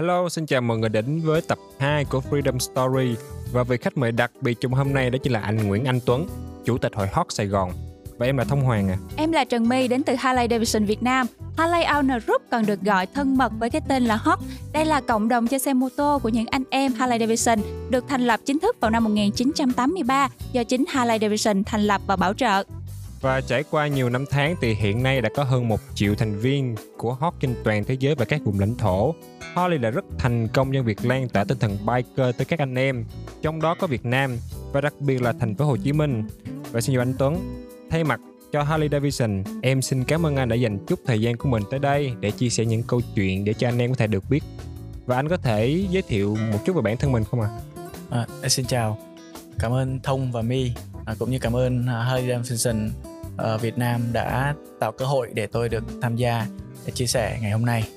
Hello, xin chào mọi người đến với tập 2 của Freedom Story và vị khách mời đặc biệt trong hôm nay đó chính là anh Nguyễn Anh Tuấn, chủ tịch hội Hot Sài Gòn. Và em là Thông Hoàng à. Em là Trần My đến từ Harley Davidson Việt Nam. Harley Owner Group còn được gọi thân mật với cái tên là Hot. Đây là cộng đồng cho xe mô tô của những anh em Harley Davidson, được thành lập chính thức vào năm 1983 do chính Harley Davidson thành lập và bảo trợ. Và trải qua nhiều năm tháng thì hiện nay đã có hơn một triệu thành viên của Hot trên toàn thế giới và các vùng lãnh thổ. Harley đã rất thành công trong việc lan tỏa tinh thần biker tới các anh em, trong đó có Việt Nam và đặc biệt là thành phố Hồ Chí Minh. Và xin chào anh Tuấn, thay mặt cho Harley Davidson, em xin cảm ơn anh đã dành chút thời gian của mình tới đây để chia sẻ những câu chuyện để cho anh em có thể được biết. Và anh có thể giới thiệu một chút về bản thân mình không ạ? À? À, xin chào, cảm ơn Thông và My à, cũng như cảm ơn à, Harley Davidson uh, Việt Nam đã tạo cơ hội để tôi được tham gia để chia sẻ ngày hôm nay.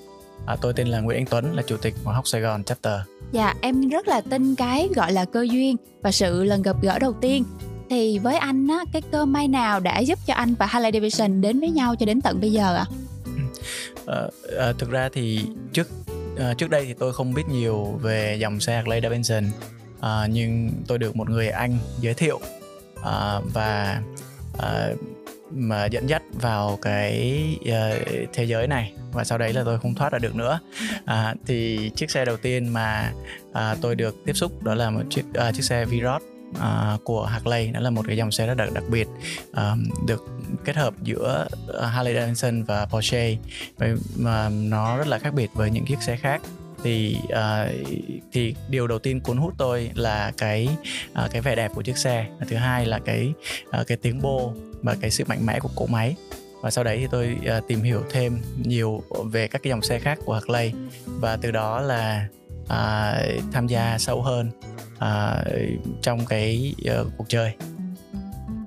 À, tôi tên là Nguyễn Anh Tuấn, là chủ tịch của Học Sài Gòn Chapter. Dạ, em rất là tin cái gọi là cơ duyên và sự lần gặp gỡ đầu tiên. Thì với anh á, cái cơ may nào đã giúp cho anh và Harley Davidson đến với nhau cho đến tận bây giờ ạ? À? À, thực ra thì trước à, trước đây thì tôi không biết nhiều về dòng xe Harley Davidson, à, nhưng tôi được một người anh giới thiệu à, và à, mà dẫn dắt vào cái uh, thế giới này. Và sau đấy là tôi không thoát ra được nữa. À, thì chiếc xe đầu tiên mà à, tôi được tiếp xúc đó là một chiếc à, chiếc xe Virod à, của Harley. Đó là một cái dòng xe rất đặc đặc biệt à, được kết hợp giữa ờ, Harley Davidson và Porsche. Mà nó rất là khác biệt với những chiếc xe khác thì uh, thì điều đầu tiên cuốn hút tôi là cái uh, cái vẻ đẹp của chiếc xe. Thứ hai là cái uh, cái tiếng bô và cái sự mạnh mẽ của cỗ máy. Và sau đấy thì tôi uh, tìm hiểu thêm nhiều về các cái dòng xe khác của Harley. Và từ đó là uh, tham gia sâu hơn uh, trong cái uh, cuộc chơi.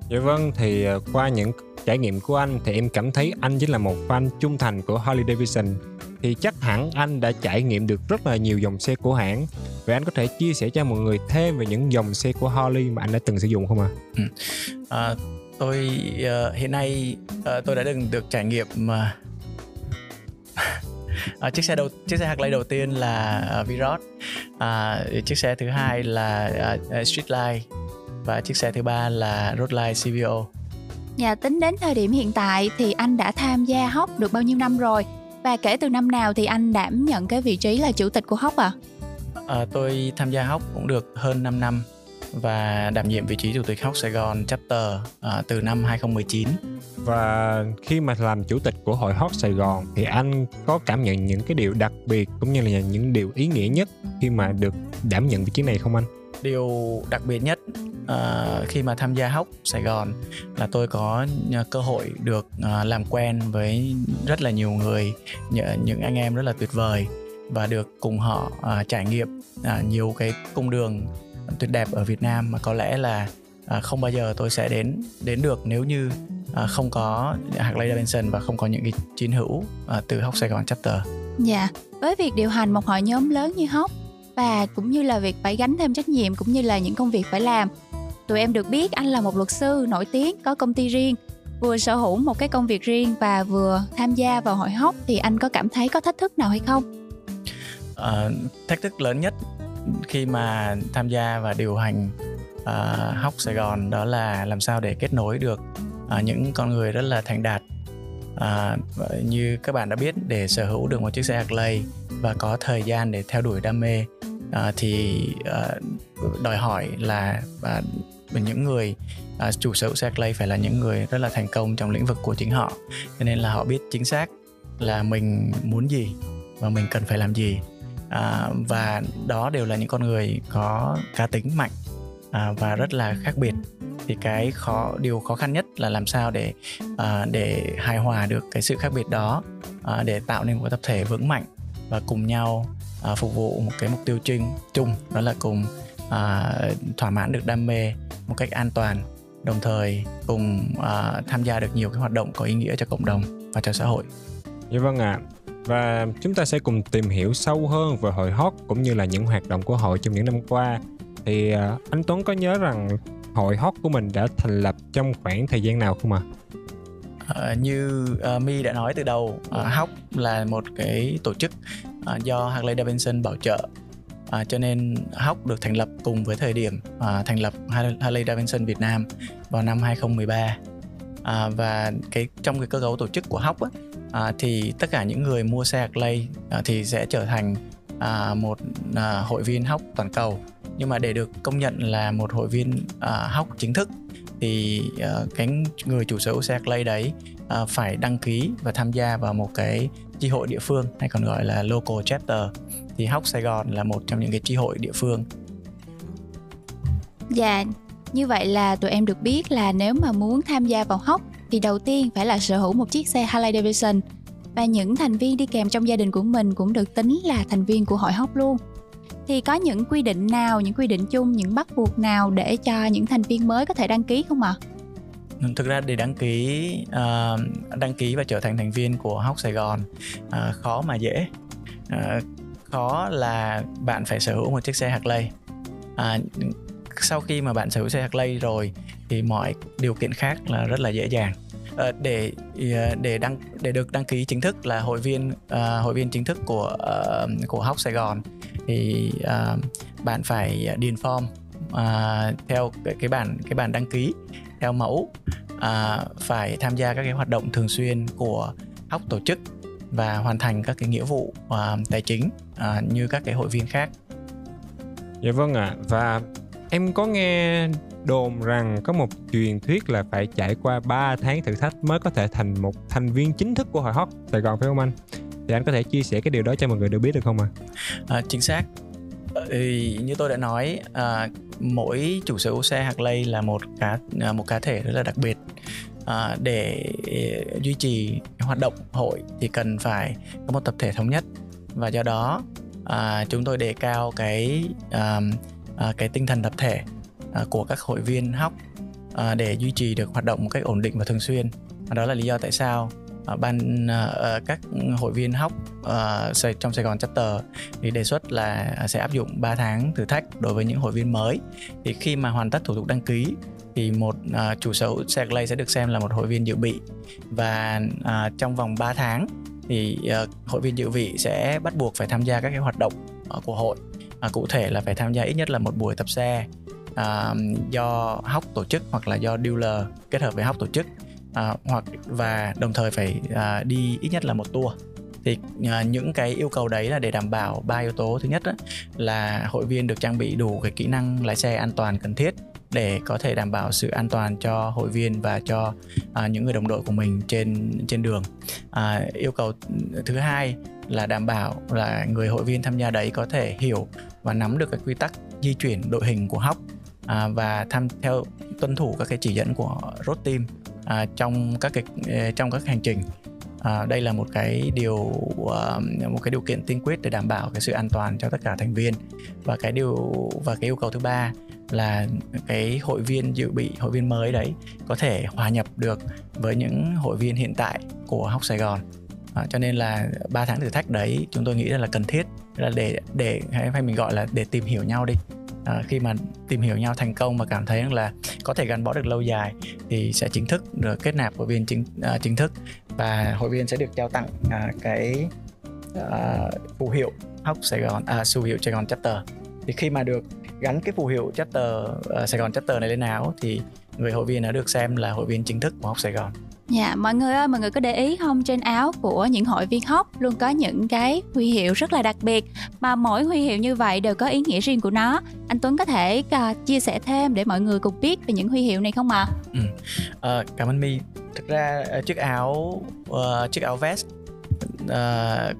Dạ vâng, thì qua những trải nghiệm của anh thì em cảm thấy anh chính là một fan trung thành của Harley Davidson thì chắc hẳn anh đã trải nghiệm được rất là nhiều dòng xe của hãng Vậy anh có thể chia sẻ cho mọi người thêm về những dòng xe của Harley mà anh đã từng sử dụng không ạ? À? À, tôi uh, hiện nay uh, tôi đã từng được trải nghiệm mà À, chiếc xe đầu chiếc xe Harley đầu tiên là uh, Virot à, chiếc xe thứ hai là uh, Streetlight và chiếc xe thứ ba là Roadline CVO Nhà tính đến thời điểm hiện tại thì anh đã tham gia Hóc được bao nhiêu năm rồi và kể từ năm nào thì anh đảm nhận cái vị trí là chủ tịch của Hóc à? à tôi tham gia Hóc cũng được hơn 5 năm và đảm nhiệm vị trí chủ tịch Hóc Sài Gòn chapter à, từ năm 2019. Và khi mà làm chủ tịch của hội Hot Sài Gòn thì anh có cảm nhận những cái điều đặc biệt cũng như là những điều ý nghĩa nhất khi mà được đảm nhận vị trí này không anh? Điều đặc biệt nhất uh, khi mà tham gia Hóc Sài Gòn là tôi có cơ hội được uh, làm quen với rất là nhiều người, những anh em rất là tuyệt vời và được cùng họ uh, trải nghiệm uh, nhiều cái cung đường tuyệt đẹp ở Việt Nam mà có lẽ là uh, không bao giờ tôi sẽ đến đến được nếu như uh, không có Harley Davidson và không có những cái chiến hữu uh, từ Hóc Sài Gòn Chapter. Dạ, với việc điều hành một hội nhóm lớn như Hóc và cũng như là việc phải gánh thêm trách nhiệm cũng như là những công việc phải làm. Tụi em được biết anh là một luật sư nổi tiếng có công ty riêng, vừa sở hữu một cái công việc riêng và vừa tham gia vào hội Hóc thì anh có cảm thấy có thách thức nào hay không? À, thách thức lớn nhất khi mà tham gia và điều hành ờ, uh, Hóc Sài Gòn đó là làm sao để kết nối được uh, những con người rất là thành đạt uh, như các bạn đã biết để sở hữu được một chiếc xe Harley và có thời gian để theo đuổi đam mê à, thì à, đòi hỏi là à, những người à, chủ sở hữu xe clay phải là những người rất là thành công trong lĩnh vực của chính họ. Cho nên là họ biết chính xác là mình muốn gì và mình cần phải làm gì. À, và đó đều là những con người có cá tính mạnh à, và rất là khác biệt. Thì cái khó điều khó khăn nhất là làm sao để à, để hài hòa được cái sự khác biệt đó à, để tạo nên một tập thể vững mạnh và cùng nhau à, phục vụ một cái mục tiêu chung chung đó là cùng à, thỏa mãn được đam mê một cách an toàn đồng thời cùng à, tham gia được nhiều cái hoạt động có ý nghĩa cho cộng đồng và cho xã hội. Dạ vâng ạ. À và chúng ta sẽ cùng tìm hiểu sâu hơn về hội hot cũng như là những hoạt động của hội trong những năm qua thì uh, anh Tuấn có nhớ rằng hội hot của mình đã thành lập trong khoảng thời gian nào không ạ? À? Uh, như uh, My đã nói từ đầu, uh, HOP là một cái tổ chức À, do Harley Davidson bảo trợ. À, cho nên Hóc được thành lập cùng với thời điểm à, thành lập Harley Davidson Việt Nam vào năm 2013 à, và cái trong cái cơ cấu tổ chức của Hóc á, à, thì tất cả những người mua xe Harley à, thì sẽ trở thành à, một à, hội viên Hóc toàn cầu. Nhưng mà để được công nhận là một hội viên à, Hóc chính thức thì uh, cái người chủ sở hữu xe Harley đấy uh, phải đăng ký và tham gia vào một cái chi hội địa phương hay còn gọi là local chapter thì Hóc Sài Gòn là một trong những cái chi hội địa phương. Dạ, như vậy là tụi em được biết là nếu mà muốn tham gia vào Hóc thì đầu tiên phải là sở hữu một chiếc xe Harley Davidson và những thành viên đi kèm trong gia đình của mình cũng được tính là thành viên của hội Hóc luôn. Thì có những quy định nào, những quy định chung, những bắt buộc nào để cho những thành viên mới có thể đăng ký không ạ? À? Thực ra để đăng ký uh, đăng ký và trở thành thành viên của Hóc Sài Gòn uh, khó mà dễ. Uh, khó là bạn phải sở hữu một chiếc xe Harley. À, sau khi mà bạn sở hữu xe Harley rồi thì mọi điều kiện khác là rất là dễ dàng. À, để để đăng để được đăng ký chính thức là hội viên uh, hội viên chính thức của uh, của Hóc Sài Gòn thì uh, bạn phải điền form uh, theo cái, cái bản cái bản đăng ký theo mẫu à, phải tham gia các cái hoạt động thường xuyên của hóc tổ chức và hoàn thành các cái nghĩa vụ à, tài chính à, như các cái hội viên khác. Dạ vâng ạ. À. Và em có nghe đồn rằng có một truyền thuyết là phải trải qua 3 tháng thử thách mới có thể thành một thành viên chính thức của hội hot Sài Gòn phải không anh? Thì anh có thể chia sẻ cái điều đó cho mọi người được biết được không ạ? À? À, chính xác thì như tôi đã nói à, mỗi chủ sở hữu xe Harley là một cá à, một cá thể rất là đặc biệt. À, để à, duy trì hoạt động hội thì cần phải có một tập thể thống nhất. Và do đó à, chúng tôi đề cao cái à, à, cái tinh thần tập thể à, của các hội viên hóc à, để duy trì được hoạt động một cách ổn định và thường xuyên. Và đó là lý do tại sao Ờ, ban uh, các hội viên hóc uh, trong Sài Gòn chapter thì đề xuất là à, sẽ áp dụng 3 tháng thử thách đối với những hội viên mới. Thì khi mà hoàn tất thủ tục đăng ký thì một uh, chủ sở hữu Segway sẽ được xem là một hội viên dự bị. Và uh, trong vòng 3 tháng thì uh, hội viên dự bị sẽ bắt buộc phải tham gia các cái hoạt động uh, của hội. Uh, cụ thể là phải tham gia ít nhất là một buổi tập xe uh, do hóc tổ chức hoặc là do dealer kết hợp với hóc tổ chức à, hoặc và đồng thời phải à, đi ít nhất là một tour. Thì à, những cái yêu cầu đấy là để đảm bảo ba yếu tố. Thứ nhất đó, là hội viên được trang bị đủ cái kỹ năng lái xe an toàn cần thiết để có thể đảm bảo sự an toàn cho hội viên và cho à, những người đồng đội của mình trên trên đường. À, yêu cầu thứ hai là đảm bảo là người hội viên tham gia đấy có thể hiểu và nắm được cái quy tắc di chuyển đội hình của hóc à, và tham theo tuân thủ các cái chỉ dẫn của road team à, trong các cái ờ, trong các hành trình. À, đây là một cái điều ờ, một cái điều kiện tiên quyết để đảm bảo cái sự an toàn cho tất cả thành viên. Và cái điều và cái yêu cầu thứ ba là cái hội viên dự bị hội viên mới đấy có thể hòa nhập được với những hội viên hiện tại của học Sài Gòn. À, cho nên là 3 tháng thử thách đấy chúng tôi nghĩ là cần thiết. Là để để hay mình gọi là để tìm hiểu nhau đi à, khi mà tìm hiểu nhau thành công và cảm thấy là có thể gắn bó được lâu dài thì sẽ chính thức được kết nạp hội viên chính à, chính thức. Và hội viên sẽ được trao tặng à, cái à, phù hiệu hóc Sài Gòn à, phù hiệu Sài Gòn chapter. Thì khi mà được gắn cái phù hiệu chapter uh, Sài Gòn chapter này lên áo thì người hội viên đã được xem là hội viên chính thức của hóc Sài Gòn. Dạ, mọi người ơi, mọi người có để ý không trên áo của những hội viên hóc luôn có những cái huy hiệu rất là đặc biệt mà mỗi huy hiệu như vậy đều có ý nghĩa riêng của nó. Anh Tuấn có thể uh, chia sẻ thêm để mọi người cùng biết về những huy hiệu này không ạ? À? Ừ. À, cảm ơn My. Thực ra ờ, chiếc áo uh, chiếc áo vest uh,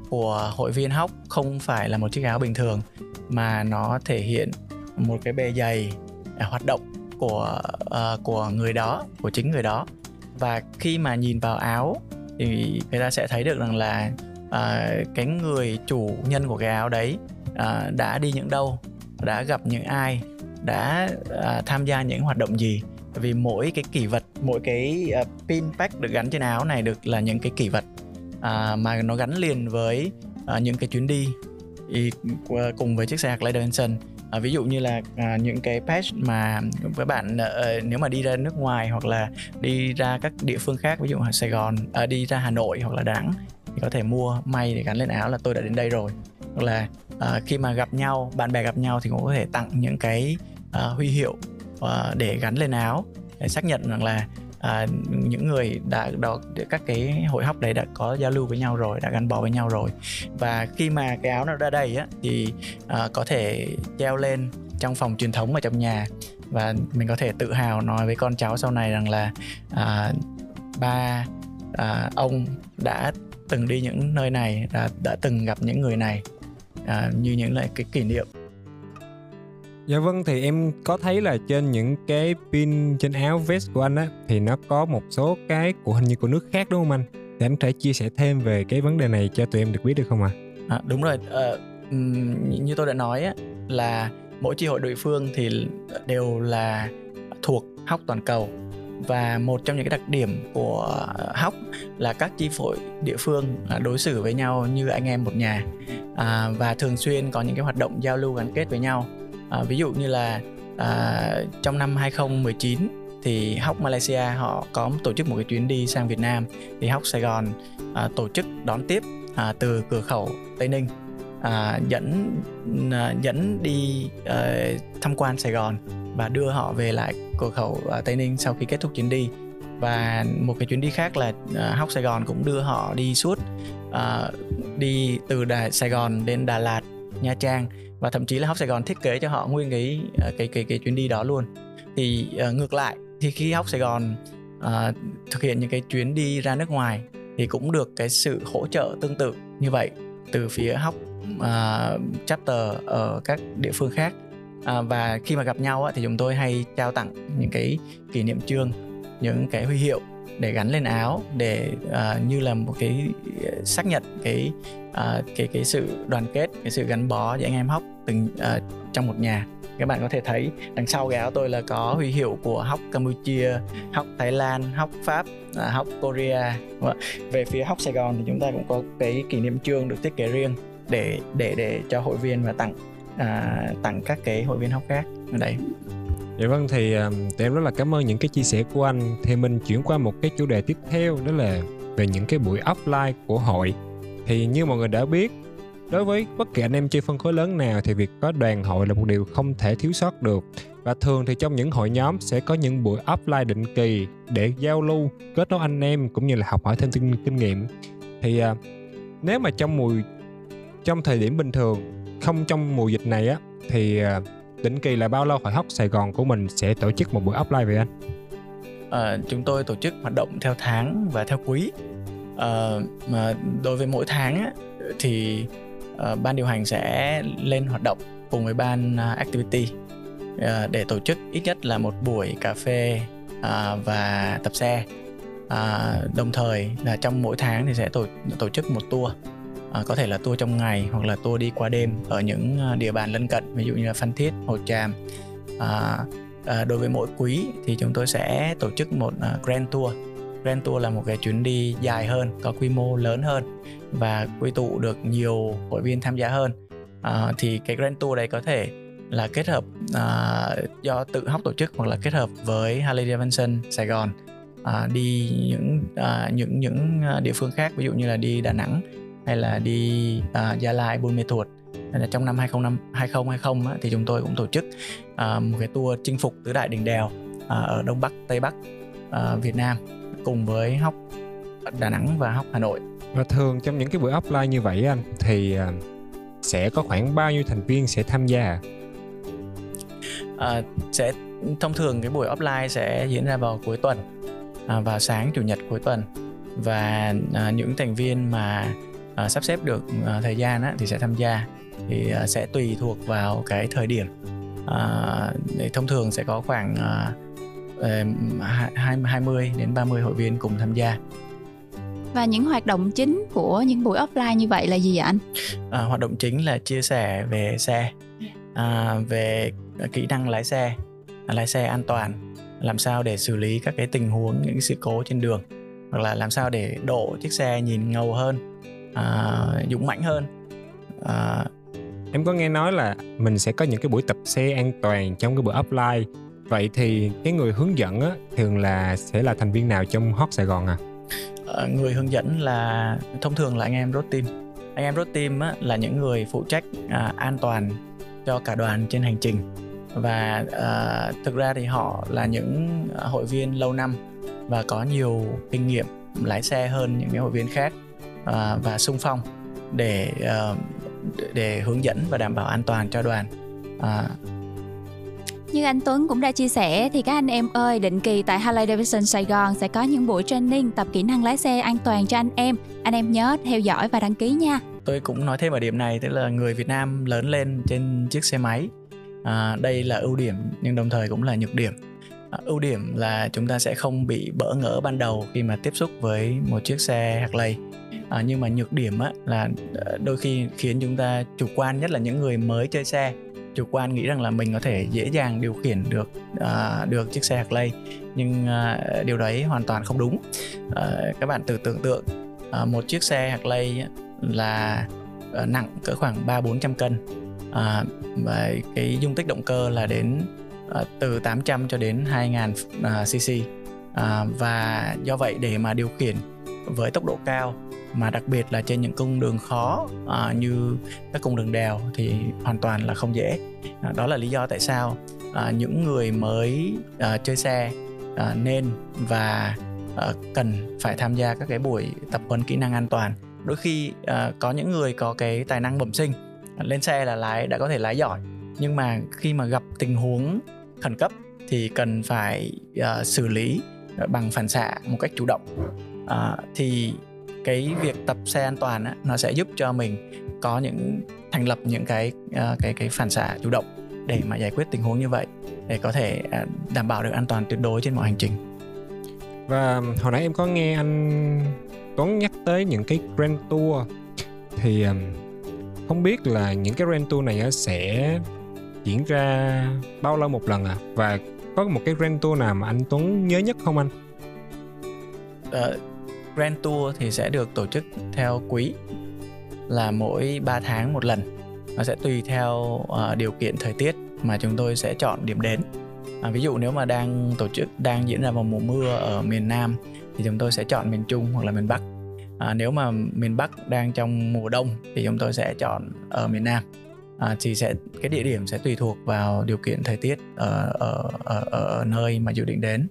của hội viên hóc không phải là một chiếc áo bình thường mà nó thể hiện một cái bề dày uh, hoạt động của uh, của người đó, của chính người đó và khi mà nhìn vào áo thì người ta sẽ thấy được rằng là uh, cái người chủ nhân của cái áo đấy uh, đã đi những đâu đã gặp những ai đã uh, tham gia những hoạt động gì. Vì mỗi cái kỷ vật mỗi cái uh, pin pack được gắn trên áo này được là những cái kỷ vật uh, mà nó gắn liền với uh, những cái chuyến đi cùng với chiếc xe Harley Davidson à, ví dụ như là à, những cái patch mà các bạn à, nếu mà đi ra nước ngoài hoặc là đi ra các địa phương khác ví dụ ở Sài Gòn à, đi ra Hà Nội hoặc là Đà Nẵng thì có thể mua may để gắn lên áo là tôi đã đến đây rồi. Hoặc là à, khi mà gặp nhau bạn bè gặp nhau thì cũng có thể tặng những cái à, huy hiệu à, để gắn lên áo để xác nhận rằng là à, những người đã đó các cái hội hóc đấy đã có giao lưu với nhau rồi đã gắn bó với nhau rồi. Và khi mà cái áo nó ra đầy á thì à, có thể treo lên trong phòng truyền thống ở trong nhà. Và mình có thể tự hào nói với con cháu sau này rằng là à, ba à, ông đã từng đi những nơi này đã, đã từng gặp những người này à, như những lại cái kỷ niệm. Dạ vâng thì em có thấy là trên những cái pin trên áo vest của anh á thì nó có một số cái của hình như của nước khác đúng không anh? Thì anh có thể chia sẻ thêm về cái vấn đề này cho tụi em được biết được không ạ? À? À, đúng rồi, à, như tôi đã nói á là mỗi chi hội địa phương thì đều là thuộc hóc toàn cầu và một trong những cái đặc điểm của hóc là các chi hội địa phương à, đối xử với nhau như anh em một nhà à, và thường xuyên có những cái hoạt động giao lưu gắn kết với nhau à, ví dụ như là à, trong năm 2019 thì Hóc Malaysia họ có tổ chức một cái chuyến đi sang Việt Nam. Thì Hóc Sài Gòn à, tổ chức đón tiếp à, từ cửa khẩu Tây Ninh à, dẫn à, dẫn đi à, tham quan Sài Gòn và đưa họ về lại cửa khẩu à, Tây Ninh sau khi kết thúc chuyến đi. Và một cái chuyến đi khác là à, Hóc Sài Gòn cũng đưa họ đi suốt à, đi từ Đà, Sài Gòn đến Đà Lạt Nha Trang và thậm chí là Hóc Sài Gòn thiết kế cho họ nguyên cái ờ, cái cái cái chuyến đi đó luôn. Thì uh, ngược lại thì khi Hóc Sài Gòn uh, thực hiện những cái chuyến đi ra nước ngoài thì cũng được cái sự hỗ trợ tương tự như vậy từ phía Hóc uh, chapter ở các địa phương khác. Uh, và khi mà gặp nhau thì chúng tôi hay trao tặng những cái kỷ niệm chương những cái huy hiệu để gắn lên áo để uh, như là một cái à, xác nhận cái uh, cái cái sự đoàn kết cái sự gắn bó giữa anh em hóc từng uh, trong một nhà. Các bạn có thể thấy đằng sau cái áo tôi là có huy hiệu của hóc Campuchia, hóc Thái Lan, hóc Pháp, hóc Korea. Về phía hóc Sài Gòn thì chúng ta cũng có cái kỷ niệm chương được thiết kế riêng để để để cho hội viên và tặng à, tặng các cái hội viên hóc khác ở đây. Dạ vâng thì ờ, tụi em rất là cảm ơn những cái chia sẻ của anh. Thì mình chuyển qua một cái chủ đề tiếp theo đó là về những cái buổi offline của hội. Thì như mọi người đã biết, đối với bất kỳ anh em chơi phân khối lớn nào thì việc có đoàn hội là một điều không thể thiếu sót được. Và thường thì trong những hội nhóm sẽ có những buổi offline định kỳ để giao lưu, kết nối anh em cũng như là học hỏi thêm kinh, kinh nghiệm. Thì ờ, nếu mà trong mùa trong thời điểm bình thường, không trong mùa dịch này á thì uh, định kỳ là bao lâu hội hóc Sài Gòn của mình sẽ tổ chức một buổi offline vậy anh? À, chúng tôi tổ chức hoạt động theo tháng và theo quý. À, mà đối với mỗi tháng á, thì à, ban điều hành sẽ lên hoạt động cùng với ban à, activity à, để tổ chức ít nhất là một buổi cà phê à, và tập xe. À, đồng thời là trong mỗi tháng thì sẽ tổ tổ chức một tour à, có thể là tour trong ngày hoặc là tour đi qua đêm ở những à, địa bàn lân cận ví dụ như là Phan Thiết, Hồ Tràm. À, à, đối với mỗi quý thì chúng tôi sẽ tổ chức một uh, Grand Tour. Grand Tour là một cái chuyến đi dài hơn có quy mô lớn hơn và quy tụ được nhiều hội viên tham gia hơn. À, thì cái Grand Tour đấy có thể là kết hợp à, do tự hóc tổ chức hoặc là kết hợp với Harley Davidson Sài Gòn. À, đi những à, những những à, địa phương khác ví dụ như là đi Đà Nẵng hay là đi uh, Gia Lai Buôn Mê Thuột. Nên là trong năm 2020 2020 á, thì chúng tôi cũng tổ chức uh, một cái tour chinh phục tứ đại đỉnh đèo uh, ở Đông Bắc Tây Bắc uh, Việt Nam cùng với Hóc Đà Nẵng và Hóc Hà Nội. Và thường trong những cái buổi offline như vậy anh thì uh, sẽ có khoảng bao nhiêu thành viên sẽ tham gia? Uh, sẽ thông thường cái buổi offline sẽ diễn ra vào cuối tuần uh, vào sáng chủ nhật cuối tuần. Và uh, những thành viên mà uh, sắp xếp được uh, thời gian á, thì sẽ tham gia. Thì uh, sẽ tùy thuộc vào cái thời điểm. Uh, để thông thường sẽ có khoảng uh, 20 đến 30 hội viên cùng tham gia. Và những hoạt động chính của những buổi offline như vậy là gì vậy anh? À, hoạt động chính là chia sẻ về xe, à, về kỹ năng lái xe, lái xe an toàn, làm sao để xử lý các cái tình huống những sự cố trên đường, hoặc là làm sao để độ chiếc xe nhìn ngầu hơn, uh, dũng mãnh hơn. Uh, em có nghe nói là mình sẽ có những cái buổi tập xe an toàn trong cái buổi offline. Vậy thì cái người hướng dẫn á thường là sẽ là thành viên nào trong hot sài gòn à? uh, người hướng dẫn là thông thường là anh em road team. Anh em road team á, là những người phụ trách à, an toàn cho cả đoàn trên hành trình. Và à, thực ra thì họ là những hội viên lâu năm và có nhiều kinh nghiệm lái xe hơn những cái hội viên khác à, và sung phong để uh, để hướng dẫn và đảm bảo an toàn cho đoàn à, như anh Tuấn cũng đã chia sẻ thì các anh em ơi, định kỳ tại Harley Davidson Sài Gòn sẽ có những buổi training tập kỹ năng lái xe an toàn cho anh em. Anh em nhớ theo dõi và đăng ký nha. Tôi cũng nói thêm ở điểm này tức là người Việt Nam lớn lên trên chiếc xe máy. À, đây là ưu điểm nhưng đồng thời cũng là nhược điểm. Ờ, ưu điểm là chúng ta sẽ không bị bỡ ngỡ ban đầu khi mà tiếp xúc với một chiếc xe Harley. À, nhưng mà nhược điểm á là ờ, đôi khi khiến chúng ta chủ quan nhất là những người mới chơi xe chủ quan nghĩ rằng là mình có thể dễ dàng điều khiển được uh, được chiếc xe Harley. Nhưng uh, điều đấy hoàn toàn không đúng. Uh, các bạn tự tưởng tượng uh, một chiếc xe Harley là uh, nặng cỡ khoảng ba bốn trăm cân. Uh, và cái dung tích động cơ là đến uh, từ 800 cho đến 2000 uh, cc uh, và do vậy để mà điều khiển với tốc độ cao mà đặc biệt là trên những cung đường khó uh, như các cung đường đèo thì hoàn toàn là không dễ. Uh, đó là lý do tại sao uh, những người mới uh, chơi xe uh, nên và uh, cần phải tham gia các cái buổi tập huấn kỹ năng an toàn. Đôi khi uh, có những người có cái tài năng bẩm sinh lên xe là lái đã có thể lái giỏi nhưng mà khi mà gặp tình huống khẩn cấp thì cần phải uh, xử lý bằng phản xạ một cách chủ động. Uh, thì cái việc tập xe an toàn á, nó sẽ giúp cho mình có những thành lập những cái uh, cái cái phản xạ chủ động để mà giải quyết tình huống như vậy để có thể uh, đảm bảo được an toàn tuyệt đối trên mọi hành trình. Và hồi nãy em có nghe anh Tuấn nhắc tới những cái Grand Tour thì không biết là những cái Grand Tour này sẽ diễn ra bao lâu một lần à? Và có một cái Grand Tour nào mà anh Tuấn nhớ nhất không anh? Uh, Grand Tour thì sẽ được tổ chức theo quý là mỗi 3 tháng một lần. Nó sẽ tùy theo uh, điều kiện thời tiết mà chúng tôi sẽ chọn điểm đến. À, ví dụ nếu mà đang tổ chức đang diễn ra vào mùa mưa ở miền Nam thì chúng tôi sẽ chọn miền Trung hoặc là miền Bắc. À, nếu mà miền Bắc đang trong mùa đông thì chúng tôi sẽ chọn ở miền Nam à, thì sẽ cái địa điểm sẽ tùy thuộc vào điều kiện thời tiết ở ở ở, ở nơi mà dự định đến.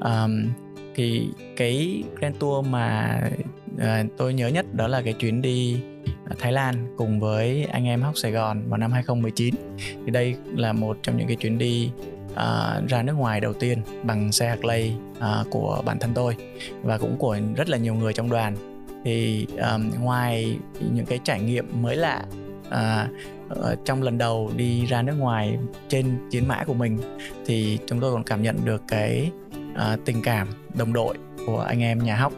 Um, thì cái Grand Tour mà à, tôi nhớ nhất đó là cái chuyến đi Thái Lan cùng với anh em Hóc Sài Gòn vào năm 2019 thì đây là một trong những cái chuyến đi uh, ra nước ngoài đầu tiên bằng xe Harley uh, à, của bản thân tôi và cũng của rất là nhiều người trong đoàn. Thì um, ngoài những cái trải nghiệm mới lạ uh, Ờ, trong lần đầu đi ra nước ngoài trên chiến mã của mình thì chúng tôi còn cảm nhận được cái uh, tình cảm đồng đội của anh em nhà hóc.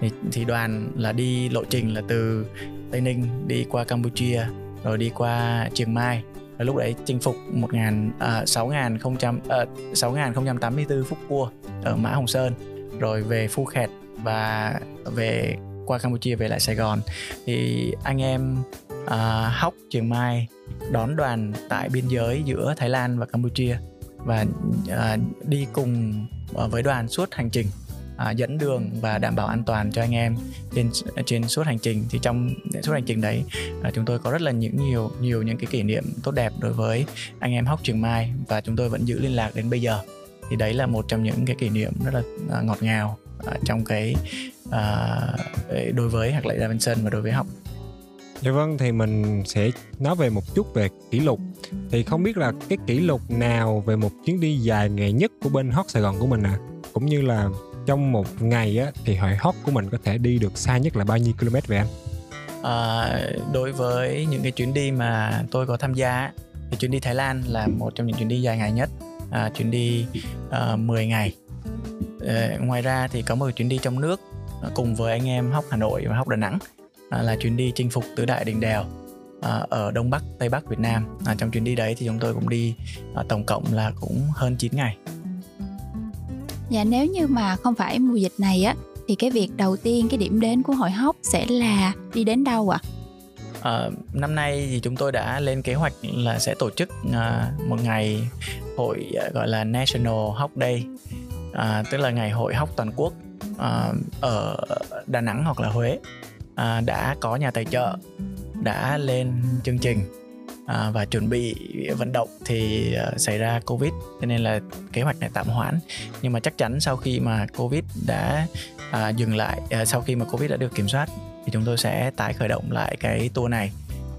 Thì, thì đoàn là đi lộ trình là từ tây ninh đi qua campuchia rồi đi qua chiang mai. Và lúc đấy chinh phục một ngàn à, sáu ngàn không trăm ờ, sáu ngàn không trăm tám mươi bốn phút cua ở mã hồng sơn rồi về phu khẹt và về qua campuchia về lại sài gòn. Thì anh em à, hóc chiang mai đón đoàn tại biên giới giữa thái lan và campuchia và à, đi cùng à, với đoàn suốt hành trình à, dẫn đường và đảm bảo an toàn cho anh em trên trên suốt hành trình. Thì trong suốt hành trình đấy à, chúng tôi có rất là những nhiều nhiều những cái kỷ niệm tốt đẹp đối với anh em hóc trường mai và chúng tôi vẫn giữ liên lạc đến bây giờ. Thì đấy là một trong những cái kỷ niệm rất là à, ngọt ngào à, trong cái à, đối với hạc lệ Davidson và đối với học Dạ vâng thì mình sẽ nói về một chút về kỷ lục. Thì không biết là cái kỷ lục nào về một chuyến đi dài ngày nhất của bên Hot Sài Gòn của mình à cũng như là trong một ngày á thì hội hot của mình có thể đi được xa nhất là bao nhiêu km vậy anh? À, đối với những cái chuyến đi mà tôi có tham gia thì chuyến đi Thái Lan là một trong những chuyến đi dài ngày nhất. À, chuyến đi ờ, uh, 10 ngày. À, ngoài ra thì có một chuyến đi trong nước ờ, cùng với anh em hóc Hà Nội và hóc Đà Nẵng à, là chuyến đi chinh phục tứ đại đình đèo à, ở Đông Bắc Tây Bắc Việt Nam à, trong chuyến đi đấy thì chúng tôi cũng đi à, tổng cộng là cũng hơn 9 ngày Dạ nếu như mà không phải mùa dịch này á thì cái việc đầu tiên cái điểm đến của hội hóc sẽ là đi đến đâu ạ? À? À, năm nay thì chúng tôi đã lên kế hoạch là sẽ tổ chức à, một ngày hội à, gọi là National Hóc Day à, tức là ngày hội hóc toàn quốc à, ở Đà Nẵng hoặc là Huế à, đã có nhà tài trợ đã lên chương trình à, và chuẩn bị vận động thì à, xảy ra covid cho nên là kế hoạch này tạm hoãn nhưng mà chắc chắn sau khi mà covid đã à, dừng lại à, sau khi mà covid đã được kiểm soát thì chúng tôi sẽ tái khởi động lại cái tour này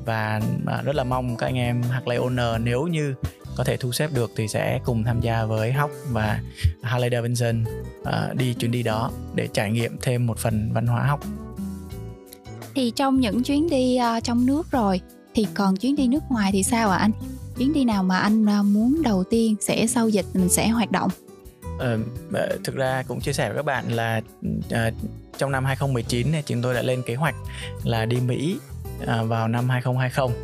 và à, rất là mong các anh em Harley Owner nếu như có thể thu xếp được thì sẽ cùng tham gia với Hóc và Harley Davidson uh, đi chuyến đi đó để trải nghiệm thêm một phần văn hóa Hóc. Thì trong những chuyến đi uh, trong nước rồi thì còn chuyến đi nước ngoài thì sao ạ à anh? Chuyến đi nào mà anh uh, muốn đầu tiên sẽ sau dịch mình sẽ hoạt động? Ờ, ờ, thực ra cũng chia sẻ với các bạn là uh, trong năm 2019 này chúng tôi đã lên kế hoạch là đi Mỹ uh, vào năm 2020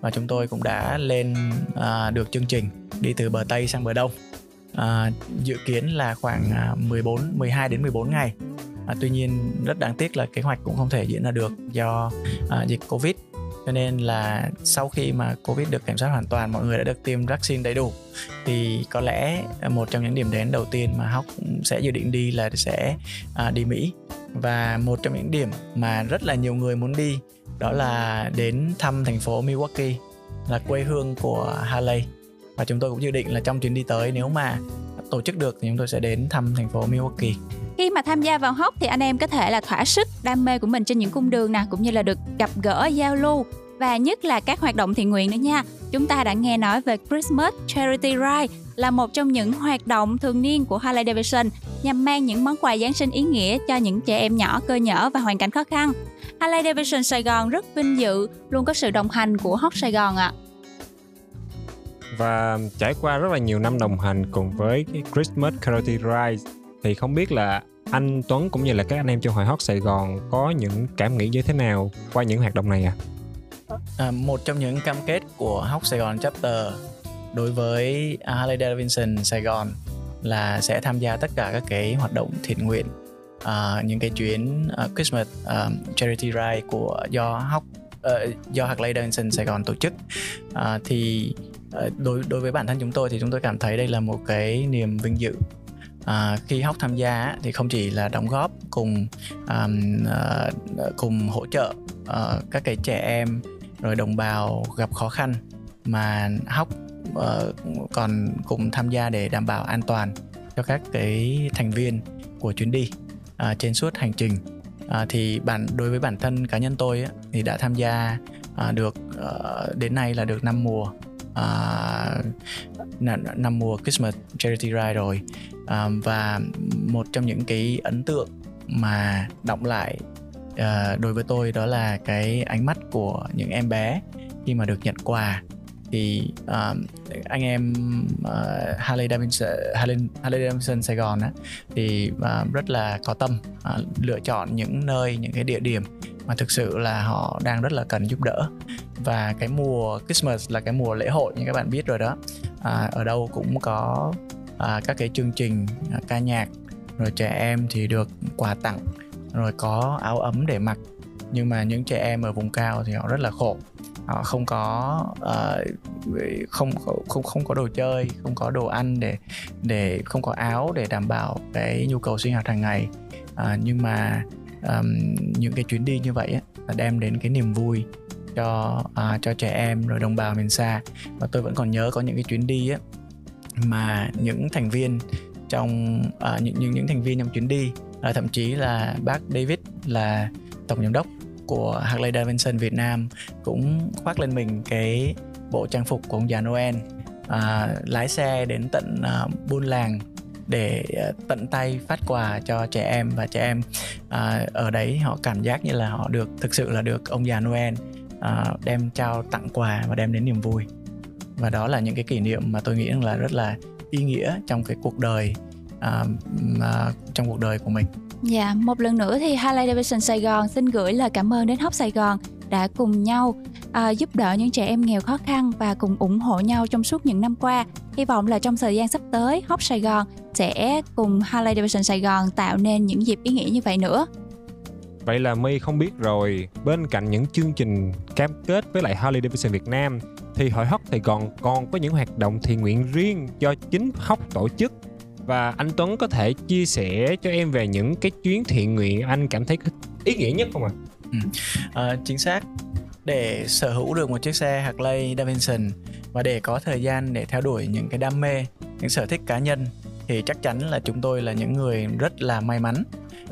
và chúng tôi cũng đã lên uh, được chương trình đi từ bờ Tây sang bờ Đông. Uh, dự kiến là khoảng 14 12 đến 14 ngày à, tuy nhiên rất đáng tiếc là kế hoạch cũng không thể diễn ra được do à, dịch Covid. Cho nên là sau khi mà covid được kiểm soát hoàn toàn mọi người đã được tiêm vaccine đầy đủ thì có lẽ một trong những điểm đến đầu tiên mà hóc sẽ dự định đi là sẽ à, đi mỹ. Và một trong những điểm mà rất là nhiều người muốn đi đó là đến thăm thành phố Milwaukee là quê hương của Harley. Và chúng tôi cũng dự định là trong chuyến đi tới nếu mà tổ chức được thì chúng tôi sẽ đến thăm thành phố Milwaukee khi mà tham gia vào hóc thì anh em có thể là thỏa sức đam mê của mình trên những cung đường nè cũng như là được gặp gỡ, giao lưu và nhất là các hoạt động thiện nguyện nữa nha. Chúng ta đã nghe nói về Christmas Charity Ride, là một trong những hoạt động thường niên của Harley Davidson, nhằm mang những món quà Giáng sinh ý nghĩa cho những trẻ em nhỏ, cơ nhở và hoàn cảnh khó khăn. Harley Davidson Sài Gòn rất vinh dự luôn có sự đồng hành của Hot Sài Gòn ạ. À. Và trải qua rất là nhiều năm đồng hành cùng với cái Christmas Charity Ride thì không biết là anh Tuấn cũng như là các anh em trong hội hót Sài Gòn có những cảm nghĩ như thế nào qua những hoạt động này à? à một trong những cam kết của Hot Sài Gòn Chapter đối với Harley Davidson Sài Gòn là sẽ tham gia tất cả các cái hoạt động thiện nguyện à, những cái chuyến uh, Christmas um, charity ride của do Hóc uh, do Harley Davidson Sài Gòn tổ chức à, thì ờ, đối đối với bản thân chúng tôi thì chúng tôi cảm thấy đây là một cái niềm vinh dự à, khi hóc tham gia thì không chỉ là đóng góp cùng um, uh, cùng hỗ trợ uh, các cái trẻ em rồi đồng bào gặp khó khăn mà hóc uh, còn cùng tham gia để đảm bảo an toàn cho các cái thành viên của chuyến đi uh, trên suốt hành trình. Uh, thì bản đối với bản thân cá nhân tôi á, thì đã tham gia uh, được uh, đến nay là được năm mùa. À, uh, năm mùa Christmas Charity Ride rồi. Uh, và một trong những cái ấn tượng mà động lại uh, đối với tôi đó là cái ánh mắt của những em bé khi mà được nhận quà. Thì uh, anh em uh, Harley Davidson Harley, Harley Davidson Sài Gòn á thì uh, rất là có tâm uh, lựa chọn những nơi những cái địa điểm mà thực sự là họ đang rất là cần giúp đỡ. Và cái mùa Christmas là cái mùa lễ hội như các bạn biết rồi đó. À, ở đâu cũng có à, các cái chương trình à, ca nhạc. Rồi trẻ em thì được quà tặng rồi có áo ấm để mặc. Nhưng mà những trẻ em ở vùng cao thì họ rất là khổ. Họ không có uh, không không không có đồ chơi không có đồ ăn để để không có áo để đảm bảo cái nhu cầu sinh hoạt hàng ngày. Uh, nhưng mà um, những cái chuyến đi như vậy á, đem đến cái niềm vui cho à, cho trẻ em rồi đồng bào miền xa. Và tôi vẫn còn nhớ có những cái chuyến đi á mà những thành viên trong à, những, những những thành viên trong chuyến đi à, thậm chí là bác David là tổng giám đốc của Harley Davidson Việt Nam cũng khoác lên mình cái bộ trang phục của ông già Noel à, lái xe đến tận à, buôn làng để ờ, tận tay phát quà cho trẻ em và trẻ em à, ở đấy họ cảm giác như là họ được thực sự là được ông già Noel à, đem trao tặng quà và đem đến niềm vui. Và đó là những cái kỷ niệm mà tôi nghĩ là rất là ý nghĩa trong cái cuộc đời à, mà, trong cuộc đời của mình. Dạ, một lần nữa thì Harley Davidson Sài Gòn xin gửi lời cảm ơn đến Hóc Sài Gòn đã cùng nhau à, giúp đỡ những trẻ em nghèo khó khăn và cùng ủng hộ nhau trong suốt những năm qua. Hy vọng là trong thời gian sắp tới, Hóc Sài Gòn sẽ cùng Harley Davidson Sài Gòn tạo nên những dịp ý nghĩa như vậy nữa. Vậy là My không biết rồi, bên cạnh những chương trình cam kết với lại Harley Davidson Việt Nam thì Hội Hóc Sài Gòn còn có những hoạt động thiện nguyện riêng do chính Hóc tổ chức và anh Tuấn có thể chia sẻ cho em về những cái chuyến thiện nguyện anh cảm thấy ý nghĩa nhất không ạ? À? Ừ. À, chính xác để sở hữu được một chiếc xe Harley Davidson và để có thời gian để theo đuổi những cái đam mê, những sở thích cá nhân thì chắc chắn là chúng tôi là những người rất là may mắn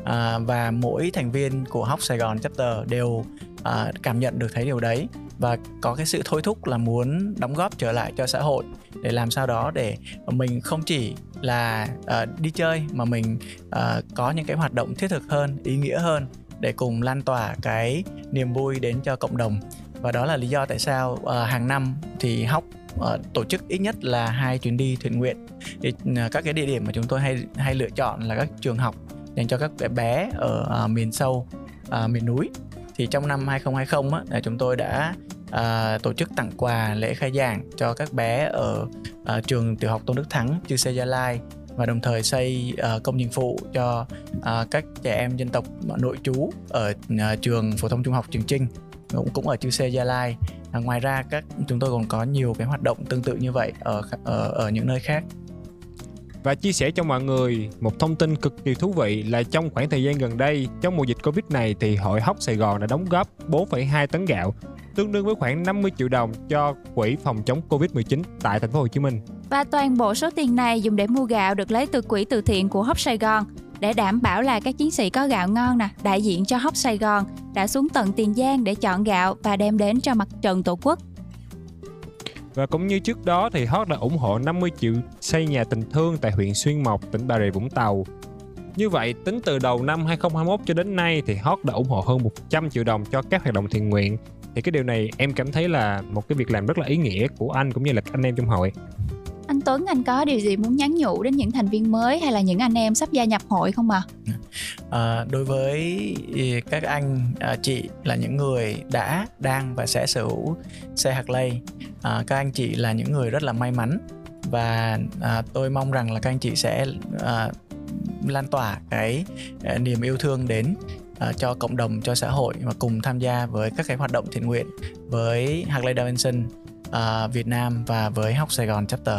à, và mỗi thành viên của Hóc Sài Gòn Chapter đều à, cảm nhận được thấy điều đấy và có cái sự thôi thúc là muốn đóng góp trở lại cho xã hội để làm sao đó để mình không chỉ là uh, đi chơi mà mình uh, có những cái hoạt động thiết thực hơn ý nghĩa hơn để cùng lan tỏa cái niềm vui đến cho cộng đồng. Và đó là lý do tại sao uh, hàng năm thì hóc uh, tổ chức ít nhất là hai chuyến đi thiện nguyện. Thì uh, các cái địa điểm mà chúng tôi hay hay lựa chọn là các trường học dành cho các bé ở uh, miền sâu uh, miền núi. Thì trong năm 2020 á, là chúng tôi đã à, tổ chức tặng quà lễ khai giảng cho các bé ở à, trường tiểu học Tôn Đức Thắng, Chư Sê Gia Lai và đồng thời xây uh, công trình phụ cho uh, các trẻ em dân tộc ờ, nội trú ở uh, trường phổ thông trung học Trường Trinh cũng cũng ở Chư Sê Gia Lai. À, ngoài ra các chúng tôi còn có nhiều cái hoạt động tương tự như vậy ở ở ở những nơi khác. Và chia sẻ cho mọi người một thông tin cực kỳ thú vị là trong khoảng thời gian gần đây, trong mùa dịch Covid này thì Hội Hóc Sài Gòn đã đóng góp 4,2 tấn gạo tương đương với khoảng 50 triệu đồng cho quỹ phòng chống Covid-19 tại thành phố Hồ Chí Minh. Và toàn bộ số tiền này dùng để mua gạo được lấy từ quỹ từ thiện của Hóc Sài Gòn để đảm bảo là các chiến sĩ có gạo ngon nè, đại diện cho Hóc Sài Gòn đã xuống tận Tiền Giang để chọn gạo và đem đến cho mặt trận Tổ quốc. Và cũng như trước đó thì Hot đã ủng hộ 50 triệu xây nhà tình thương tại huyện Xuyên Mộc, tỉnh Bà Rịa Vũng Tàu. Như vậy, tính từ đầu năm 2021 cho đến nay thì Hot đã ủng hộ hơn 100 triệu đồng cho các hoạt động thiện nguyện thì cái điều này em cảm thấy là một cái việc làm rất là ý nghĩa của anh cũng như là các anh em trong hội anh Tuấn anh có điều gì muốn nhắn nhủ đến những thành viên mới hay là những anh em sắp gia nhập hội không ạ? À? À, đối với các anh ờ, chị là những người đã đang và sẽ sở hữu xe Harley à, các anh chị là những người rất là may mắn và à, tôi mong rằng là các anh chị sẽ à, lan tỏa cái à, niềm yêu thương đến à, cho cộng đồng cho xã hội và cùng tham gia với các cái hoạt động thiện nguyện với Harley Davidson uh, Việt Nam và với Học Sài Gòn Chapter.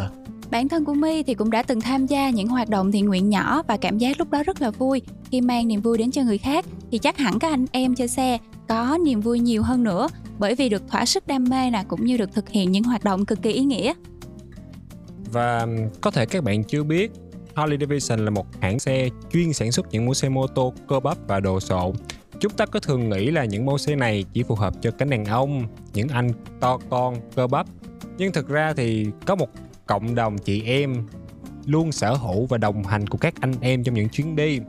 Bản thân của My thì cũng đã từng tham gia những hoạt động thiện nguyện nhỏ và cảm giác lúc đó rất là vui khi mang niềm vui đến cho người khác thì chắc hẳn các anh em chơi xe có niềm vui nhiều hơn nữa bởi vì được thỏa sức đam mê nè cũng như được thực hiện những hoạt động cực kỳ ý nghĩa. Và có thể các bạn chưa biết Harley Davidson là một hãng xe chuyên sản xuất những mẫu xe mô tô cơ bắp và đồ sộ. Chúng ta có thường nghĩ là những mẫu xe này chỉ phù hợp cho cánh đàn ông, những anh to con, cơ bắp. Nhưng thực ra thì có một cộng đồng chị em luôn sở hữu và đồng hành cùng các anh em trong những chuyến đi.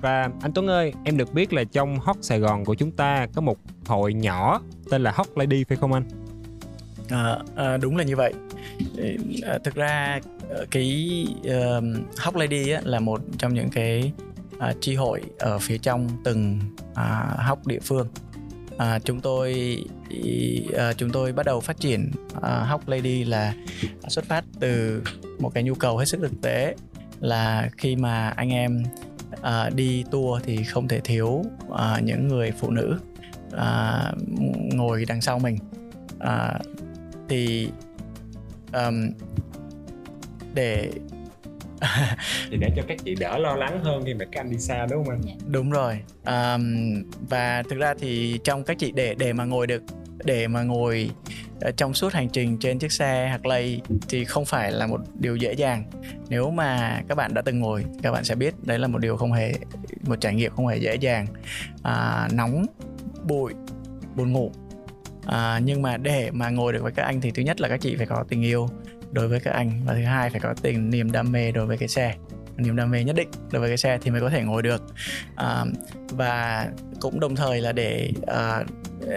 Và anh Tuấn ơi, em được biết là trong Hot Sài Gòn của chúng ta có một hội nhỏ tên là Hot Lady phải không anh? À, à, đúng là như vậy. À, thực ra ờ, cái uh, Hot Lady á, là một trong những cái à, uh, chi hội ở phía trong từng à, hóc địa phương. À, chúng tôi à, chúng tôi bắt đầu phát triển à, Hóc Lady là xuất phát từ một cái nhu cầu hết sức thực tế là khi mà anh em à, đi tour thì không thể thiếu à, những người phụ nữ à, ngồi đằng sau mình. À, thì um, để thì để cho các chị đỡ lo lắng hơn khi mà các anh đi xa đúng không anh? Dạ. Đúng rồi. Um, và thực ra thì trong các chị để để mà ngồi được để mà ngồi trong suốt hành trình trên chiếc xe Harley thì không phải là một điều dễ dàng. Nếu mà các bạn đã từng ngồi, các bạn sẽ biết đấy là một điều không hề một trải nghiệm không hề dễ dàng. À, nóng, bụi, buồn ngủ. À, nhưng mà để mà ngồi được với các anh thì thứ nhất là các chị phải có tình yêu đối với các anh. Và thứ hai phải có tình niềm đam mê đối với cái xe. Niềm đam mê nhất định đối với cái xe thì mới có thể ngồi được. À, và cũng đồng thời là để à,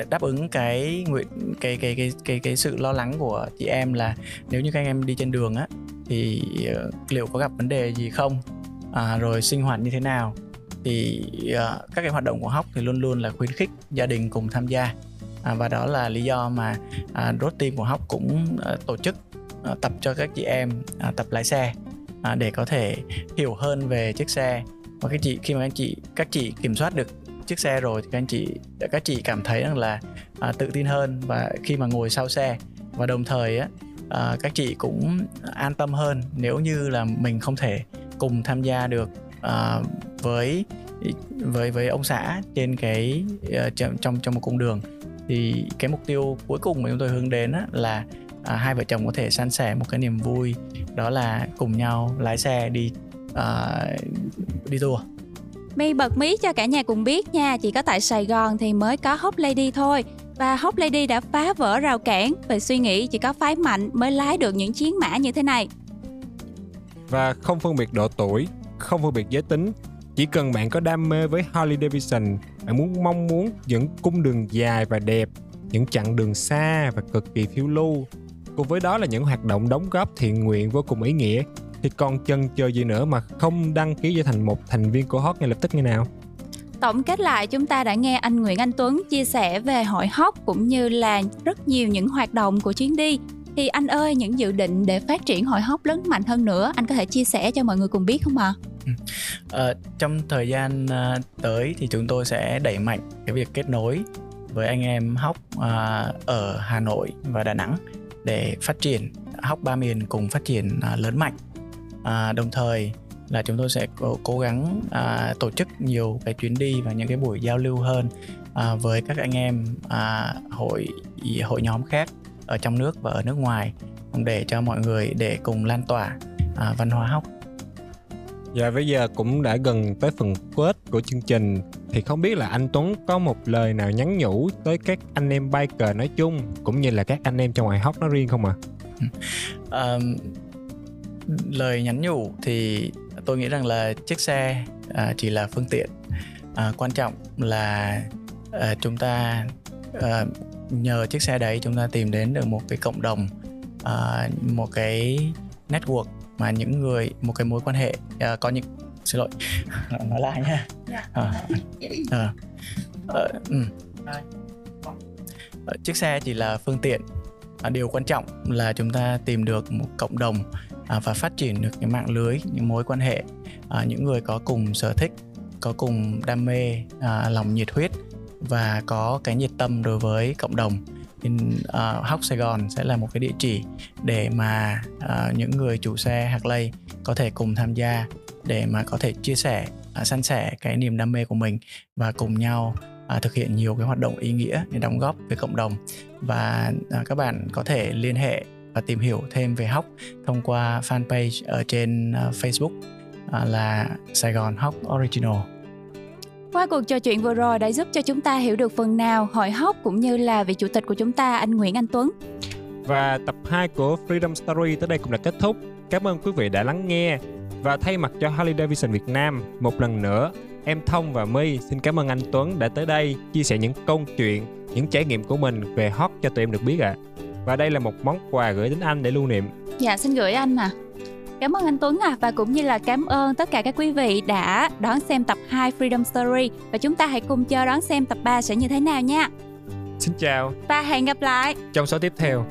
đáp ứng cái nguyện cái cái cái cái cái sự lo lắng của chị em là nếu như các anh em đi trên đường á thì ờ, liệu có gặp vấn đề gì không? À, rồi sinh hoạt như thế nào? Thì uh, các cái hoạt động của hóc thì luôn luôn là khuyến khích gia đình cùng tham gia. À, và đó là lý do mà à, rốt team của hóc cũng à, tổ chức À, tập cho các chị em à, tập lái xe à, để có thể hiểu hơn về chiếc xe. Và các chị khi mà anh chị các chị kiểm soát được chiếc xe rồi thì các anh chị các chị cảm thấy rằng là à, tự tin hơn. Và khi mà ngồi sau xe và đồng thời á à, các chị cũng an tâm hơn nếu như là mình không thể cùng tham gia được à, với với với ông xã trên cái ờ, trong trong trong một cung đường. Thì cái mục tiêu cuối cùng mà chúng tôi hướng đến á, là à, hai vợ chồng có thể san sẻ một cái niềm vui đó là cùng nhau lái xe đi à, đi tour My bật mí cho cả nhà cùng biết nha, chỉ có tại Sài Gòn thì mới có Hop Lady thôi. Và Hop Lady đã phá vỡ rào cản về suy nghĩ chỉ có phái mạnh mới lái được những chiến mã như thế này. Và không phân biệt độ tuổi, không phân biệt giới tính, chỉ cần bạn có đam mê với Harley Davidson, bạn muốn mong muốn những cung đường dài và đẹp, những chặng đường xa và cực kỳ phiêu lưu. Cùng với đó là những hoạt động đóng góp thiện nguyện vô cùng ý nghĩa thì còn chân chờ gì nữa mà không đăng ký trở thành một thành viên của Hot ngay lập tức như nào? Tổng kết lại chúng ta đã nghe anh Nguyễn Anh Tuấn chia sẻ về hội Hot cũng như là rất nhiều những hoạt động của chuyến đi. Thì anh ơi, những dự định để phát triển hội Hot lớn mạnh hơn nữa, anh có thể chia sẻ cho mọi người cùng biết không ạ? À? À, trong thời gian uh, tới thì chúng tôi sẽ đẩy mạnh cái việc kết nối với anh em Hóc uh, ở Hà Nội và Đà Nẵng để phát triển Hóc ba miền cùng phát triển à, lớn mạnh. À, đồng thời là chúng tôi sẽ cố, cố gắng à, tổ chức nhiều cái chuyến đi và những cái buổi giao lưu hơn à, với các anh em à, hội hội nhóm khác ở trong nước và ở nước ngoài để cho mọi người để cùng lan tỏa à, văn hóa học. Dạ bây giờ cũng đã gần tới phần kết của chương trình thì không biết là anh Tuấn có một lời nào nhắn nhủ tới các anh em biker nói chung cũng như là các anh em trong ngoại hóc nói riêng không ạ? À? Um, lời nhắn nhủ thì tôi nghĩ rằng là chiếc xe uh, chỉ là phương tiện uh, quan trọng là uh, chúng ta uh, nhờ chiếc xe đấy chúng ta tìm đến được một cái cộng đồng uh, một cái network mà những người một cái mối quan hệ à, có những xin lỗi nói lại nha dạ. à, à, à, ừ. chiếc xe chỉ là phương tiện à, điều quan trọng là chúng ta tìm được một cộng đồng à, và phát triển được những mạng lưới những mối quan hệ à, những người có cùng sở thích có cùng đam mê à, lòng nhiệt huyết và có cái nhiệt tâm đối với cộng đồng in ờ, uh, Hóc Sài Gòn sẽ là một cái địa chỉ để mà uh, những người chủ xe Harley có thể cùng tham gia để mà có thể chia sẻ uh, san sẻ cái niềm đam mê của mình và cùng nhau uh, thực hiện nhiều cái hoạt động ý nghĩa để đóng góp với cộng đồng và uh, các bạn có thể liên hệ và tìm hiểu thêm về Hóc thông qua fanpage ở trên uh, Facebook uh, là Sài Gòn Hóc Original. Qua cuộc trò chuyện vừa rồi đã giúp cho chúng ta hiểu được phần nào hội Hóc cũng như là vị chủ tịch của chúng ta anh Nguyễn Anh Tuấn. Và tập 2 của Freedom Story tới đây cũng đã kết thúc. Cảm ơn quý vị đã lắng nghe. Và thay mặt cho Harley Davidson Việt Nam, một lần nữa, em Thông và My xin cảm ơn anh Tuấn đã tới đây chia sẻ những câu chuyện, những trải nghiệm của mình về hot cho tụi em được biết ạ. À. Và đây là một món quà gửi đến anh để lưu niệm. Dạ xin gửi anh à. Cảm ơn anh Tuấn à và cũng như là cảm ơn tất cả các quý vị đã đón xem tập 2 Freedom Story và chúng ta hãy cùng chờ đón xem tập 3 sẽ như thế nào nha. Xin chào và hẹn gặp lại trong số tiếp theo.